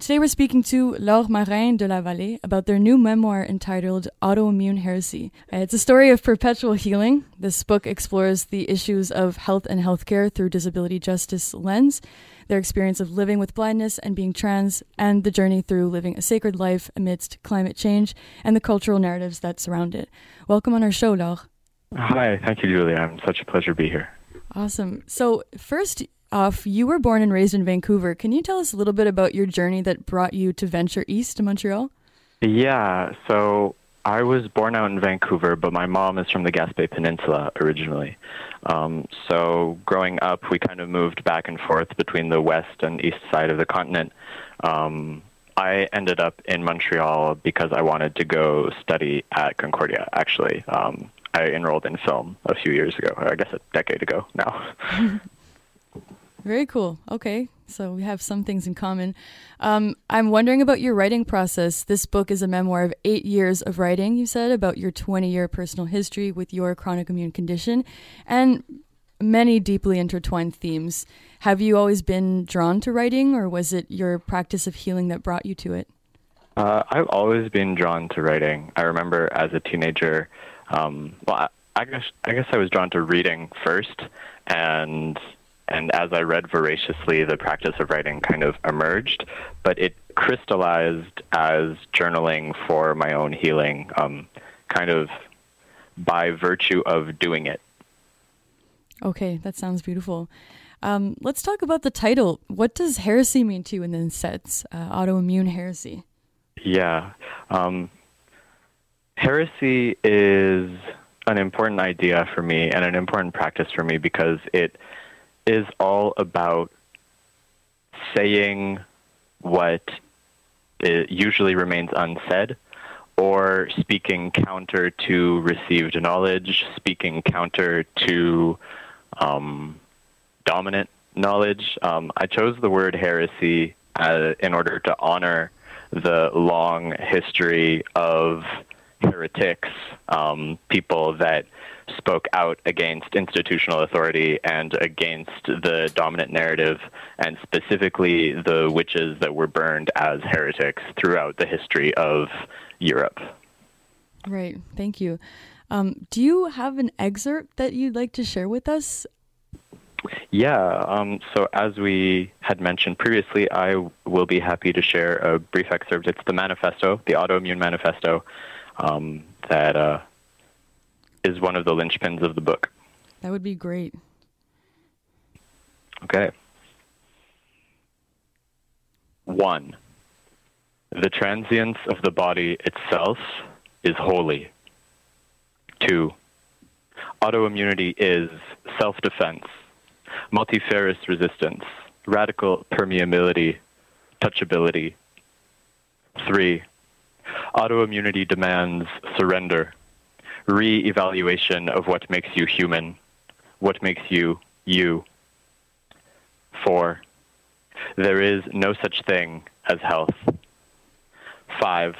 Today we're speaking to Laure Marin de la Vallée about their new memoir entitled Autoimmune Heresy. Uh, it's a story of perpetual healing. This book explores the issues of health and healthcare through disability justice lens, their experience of living with blindness and being trans, and the journey through living a sacred life amidst climate change and the cultural narratives that surround it. Welcome on our show, Laure. Hi, thank you, Julia. I'm such a pleasure to be here. Awesome. So, first, off, you were born and raised in Vancouver. Can you tell us a little bit about your journey that brought you to venture east to Montreal? Yeah, so I was born out in Vancouver, but my mom is from the Gaspé Peninsula originally. Um, so growing up, we kind of moved back and forth between the west and east side of the continent. Um, I ended up in Montreal because I wanted to go study at Concordia, actually. Um, I enrolled in film a few years ago, or I guess a decade ago now. Very cool. Okay, so we have some things in common. Um, I'm wondering about your writing process. This book is a memoir of eight years of writing, you said, about your 20 year personal history with your chronic immune condition and many deeply intertwined themes. Have you always been drawn to writing, or was it your practice of healing that brought you to it? Uh, I've always been drawn to writing. I remember as a teenager, um, well, I, I guess I guess I was drawn to reading first, and and as I read voraciously, the practice of writing kind of emerged, but it crystallized as journaling for my own healing, um, kind of by virtue of doing it. Okay, that sounds beautiful. Um, let's talk about the title. What does heresy mean to you in the sense, Uh, autoimmune heresy. Yeah. Um, heresy is an important idea for me and an important practice for me because it is all about saying what usually remains unsaid or speaking counter to received knowledge, speaking counter to um, dominant knowledge. Um, I chose the word heresy uh, in order to honor the long history of heretics, um, people that spoke out against institutional authority and against the dominant narrative, and specifically the witches that were burned as heretics throughout the history of Europe. Right. Thank you. Um, do you have an excerpt that you'd like to share with us? Yeah. Um, so, as we had mentioned previously, I will be happy to share a brief excerpt. It's the manifesto, the Autoimmune Manifesto, um, that uh, is one of the linchpins of the book. That would be great. Okay. One, the transience of the body itself is holy. Two, autoimmunity is self defense, multifarious resistance, radical permeability, touchability. Three, autoimmunity demands surrender re-evaluation of what makes you human, what makes you you. Four, there is no such thing as health. Five,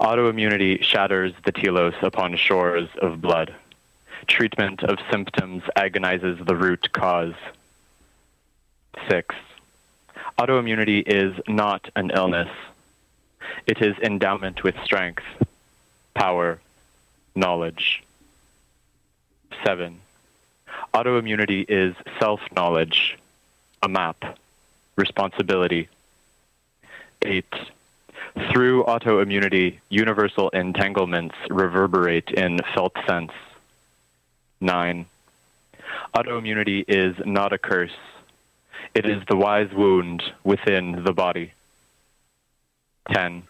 autoimmunity shatters the telos upon shores of blood. Treatment of symptoms agonizes the root cause. Six, autoimmunity is not an illness. It is endowment with strength, power, knowledge. Seven, autoimmunity is self knowledge, a map, responsibility. Eight, through autoimmunity, universal entanglements reverberate in felt sense. Nine, autoimmunity is not a curse, it is the wise wound within the body. Ten,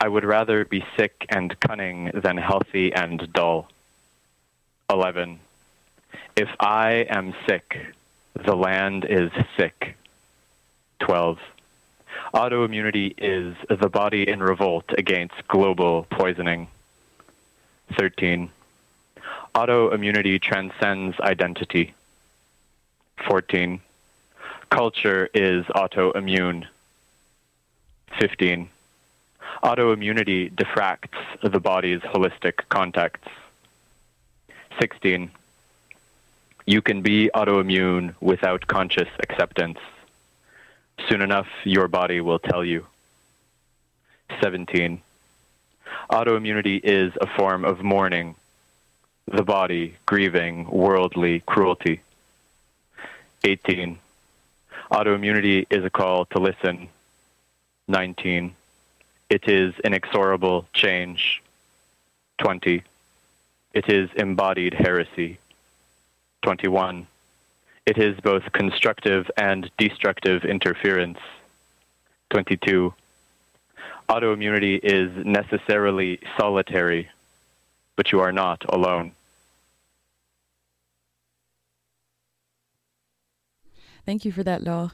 I would rather be sick and cunning than healthy and dull. 11. If I am sick, the land is sick. 12. Autoimmunity is the body in revolt against global poisoning. 13. Autoimmunity transcends identity. 14. Culture is autoimmune. 15 autoimmunity diffracts the body's holistic contexts. 16. You can be autoimmune without conscious acceptance. Soon enough, your body will tell you. 17. Autoimmunity is a form of mourning, the body grieving worldly cruelty. 18. Autoimmunity is a call to listen. 19. It is inexorable change. 20. It is embodied heresy. 21. It is both constructive and destructive interference. 22. Autoimmunity is necessarily solitary, but you are not alone. Thank you for that, Laure.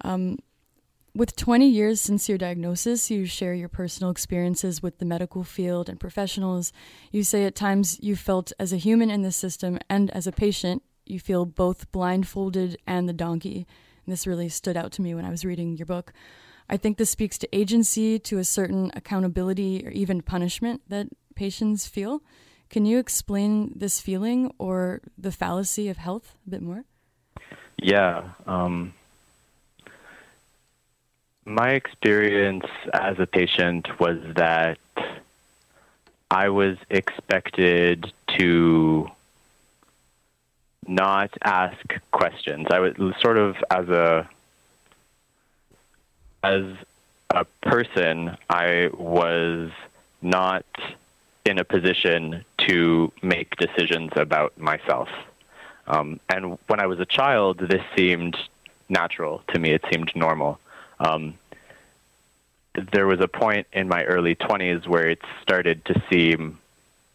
Um, with 20 years since your diagnosis, you share your personal experiences with the medical field and professionals. You say at times you felt as a human in the system and as a patient, you feel both blindfolded and the donkey. And this really stood out to me when I was reading your book. I think this speaks to agency, to a certain accountability, or even punishment that patients feel. Can you explain this feeling or the fallacy of health a bit more? Yeah. Um, my experience as a patient was that I was expected to not ask questions. I was sort of as a as a person, I was not in a position to make decisions about myself. Um, and when I was a child, this seemed natural to me. It seemed normal. Um, there was a point in my early 20s where it started to seem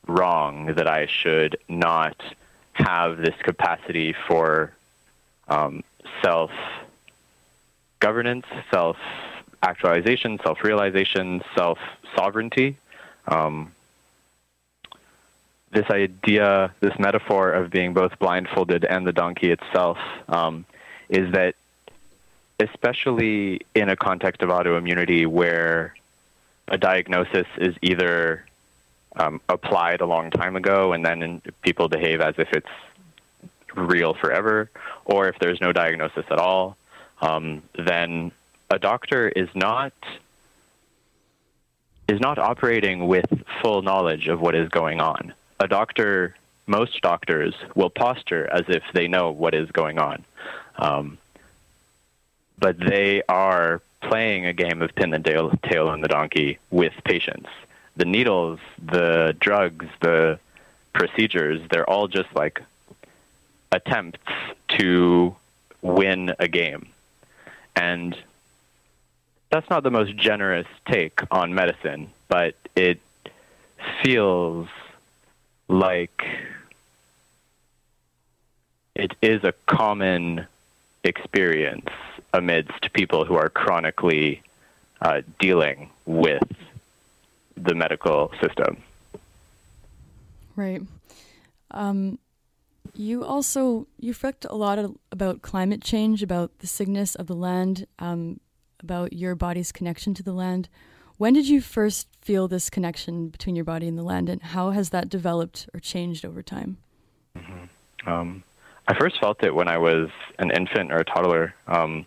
wrong that I should not have this capacity for um, self governance, self actualization, self realization, self sovereignty. Um, this idea, this metaphor of being both blindfolded and the donkey itself, um, is that especially in a context of autoimmunity where a diagnosis is either um, applied a long time ago and then people behave as if it's real forever, or if there's no diagnosis at all, um, then a doctor is not is not operating with full knowledge of what is going on a doctor, most doctors will posture as if they know what is going on. Um, but they are playing a game of pin the tail, tail on the donkey with patients. The needles, the drugs, the procedures, they're all just like attempts to win a game. And that's not the most generous take on medicine, but it feels like it is a common experience amidst people who are chronically uh, dealing with the medical system. Right. Um, you also you reflect a lot of, about climate change, about the sickness of the land, um, about your body's connection to the land. When did you first feel this connection between your body and the land, and how has that developed or changed over time? Mm-hmm. Um, I first felt it when I was an infant or a toddler. Um,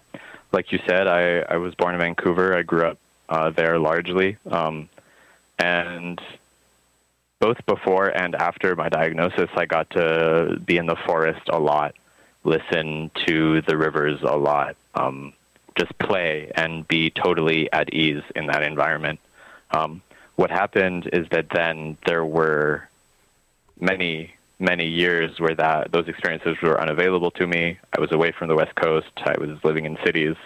like you said, I, I was born in Vancouver. I grew up uh, there largely. Um, and both before and after my diagnosis, I got to be in the forest a lot, listen to the rivers a lot, um, just play and be totally at ease in that environment. Um, what happened is that then there were many many years where that those experiences were unavailable to me. I was away from the West Coast. I was living in cities,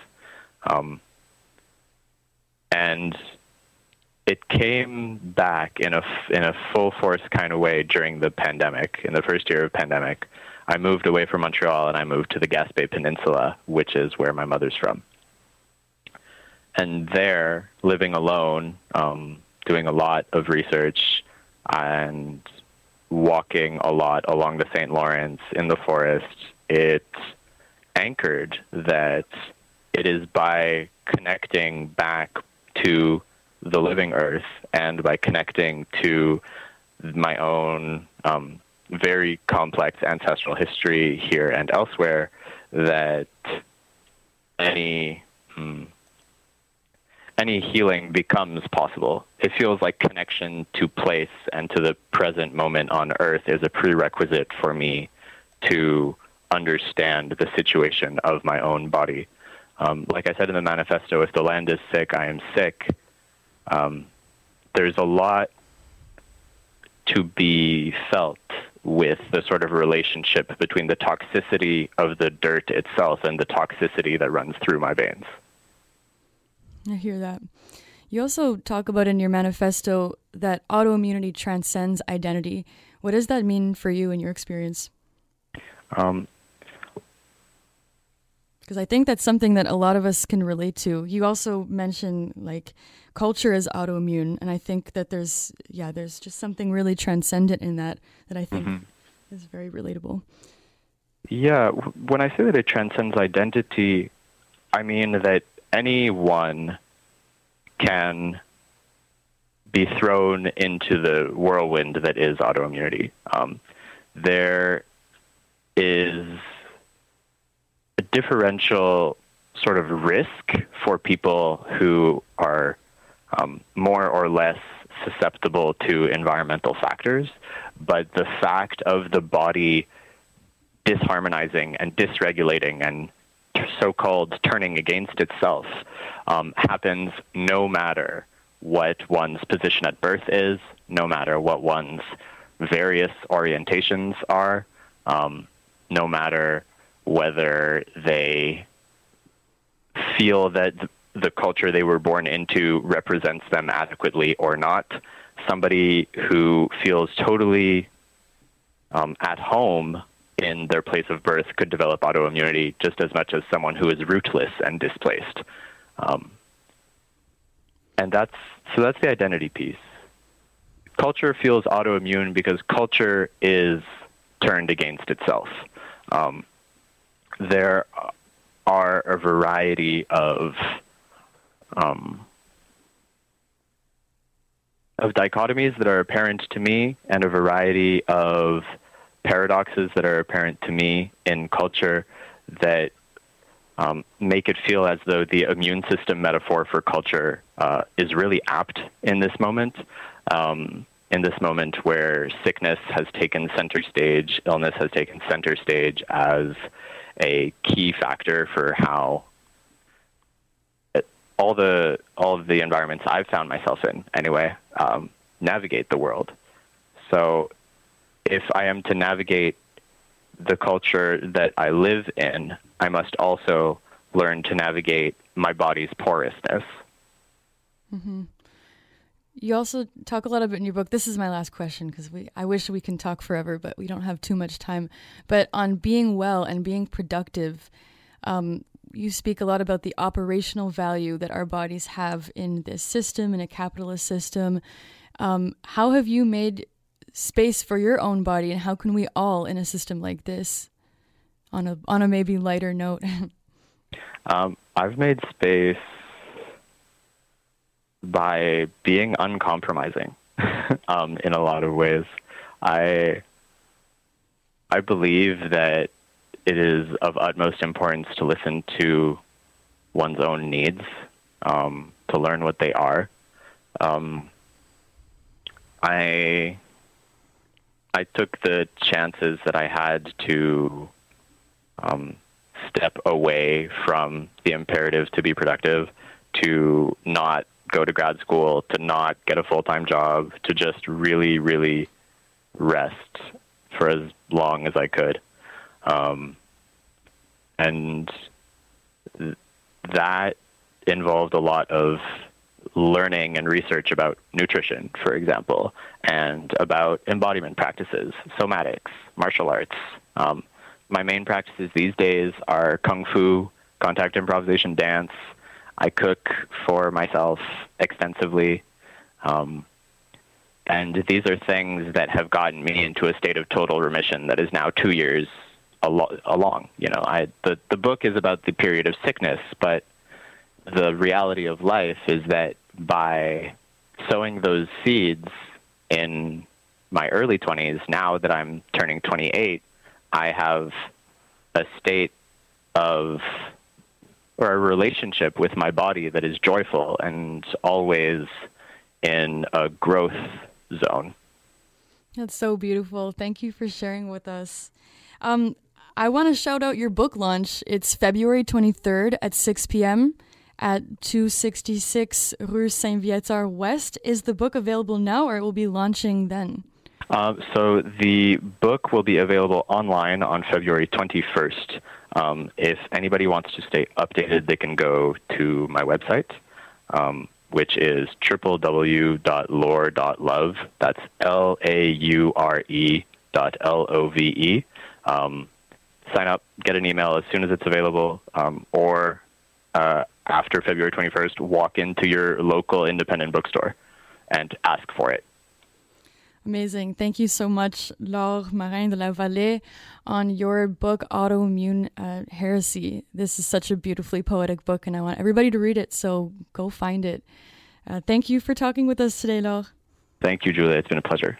um, and it came back in a in a full force kind of way during the pandemic. In the first year of pandemic, I moved away from Montreal and I moved to the Gaspé Peninsula, which is where my mother's from and there, living alone, um, doing a lot of research and walking a lot along the St. Lawrence in the forest, it anchored that it is by connecting back to the living earth and by connecting to my own um, very complex ancestral history here and elsewhere that any mm, any healing becomes possible. It feels like connection to place and to the present moment on earth is a prerequisite for me to understand the situation of my own body. Um, like I said in the manifesto, if the land is sick, I am sick. Um, there's a lot to be felt with the sort of relationship between the toxicity of the dirt itself and the toxicity that runs through my veins. I hear that. You also talk about in your manifesto that autoimmunity transcends identity. What does that mean for you in your experience? Um, because I think that's something that a lot of us can relate to. You also mention like culture is autoimmune, and I think that there's yeah, there's just something really transcendent in that that I think mm-hmm. is very relatable. Yeah, when I say that it transcends identity, I mean that anyone can be thrown into the whirlwind that is autoimmunity. Um, there is a differential sort of risk for people who are um, more or less susceptible to environmental factors, but the fact of the body disharmonizing and dysregulating and so-called turning against itself um, happens no matter what one's position at birth is, no matter what one's various orientations are, um, no matter whether they feel that the culture they were born into represents them adequately or not. Somebody who feels totally um, at home in their place of birth could develop autoimmunity just as much as someone who is rootless and displaced. Um, and that's so that's the identity piece. Culture feels autoimmune because culture is turned against itself. Um, there are a variety of um, of dichotomies that are apparent to me, and a variety of paradoxes that are apparent to me in culture that um, make it feel as though the immune system metaphor for culture uh, is really apt in this moment. Um, in this moment where sickness has taken center stage, illness has taken center stage as a key factor for how it, all the all of the environments I've found myself in anyway um, navigate the world. So, if I am to navigate the culture that I live in, I must also learn to navigate my body's porousness. Mm-hmm. You also talk a lot about in your book. This is my last question because we I wish we can talk forever, but we don't have too much time. But on being well and being productive, um, you speak a lot about the operational value that our bodies have in this system, in a capitalist system. Um, how have you made space for your own body, and how can we all, in a system like this, on a on a maybe lighter note? um, I've made space by being uncompromising um, in a lot of ways. I I believe that it is of utmost importance to listen to one's own needs, um, to learn what they are. Um, I I took the chances that I had to um, step away from the imperative to be productive, to not go to grad school, to not get a full time job, to just really, really rest for as long as I could. Um, and th- that involved a lot of learning and research about nutrition, for example, and about embodiment practices, somatics, martial arts. Um, my main practices these days are kung fu, contact improvisation dance, I cook for myself extensively. Um, and these are things that have gotten me into a state of total remission that is now two years along. You know, I, the, the book is about the period of sickness, but the reality of life is that by sowing those seeds in my early 20s, now that I'm turning 28, I have a state of or a relationship with my body that is joyful and always in a growth zone. That's so beautiful. Thank you for sharing with us. Um, I want to shout out your book launch. It's February 23rd at 6 p.m. at 266 Rue Saint Viateur West. Is the book available now or it will be launching then? Uh, so the book will be available online on February 21st. Um, if anybody wants to stay updated, they can go to my website, um, which is www.laure.love. That's L A U R E dot L O V E. Um, sign up, get an email as soon as it's available, um, or uh, after February 21st, walk into your local independent bookstore and ask for it. Amazing. Thank you so much, Laure Marin de la Vallée, on your book, Autoimmune uh, Heresy. This is such a beautifully poetic book, and I want everybody to read it, so go find it. Uh, thank you for talking with us today, Laure. Thank you, Julia. It's been a pleasure.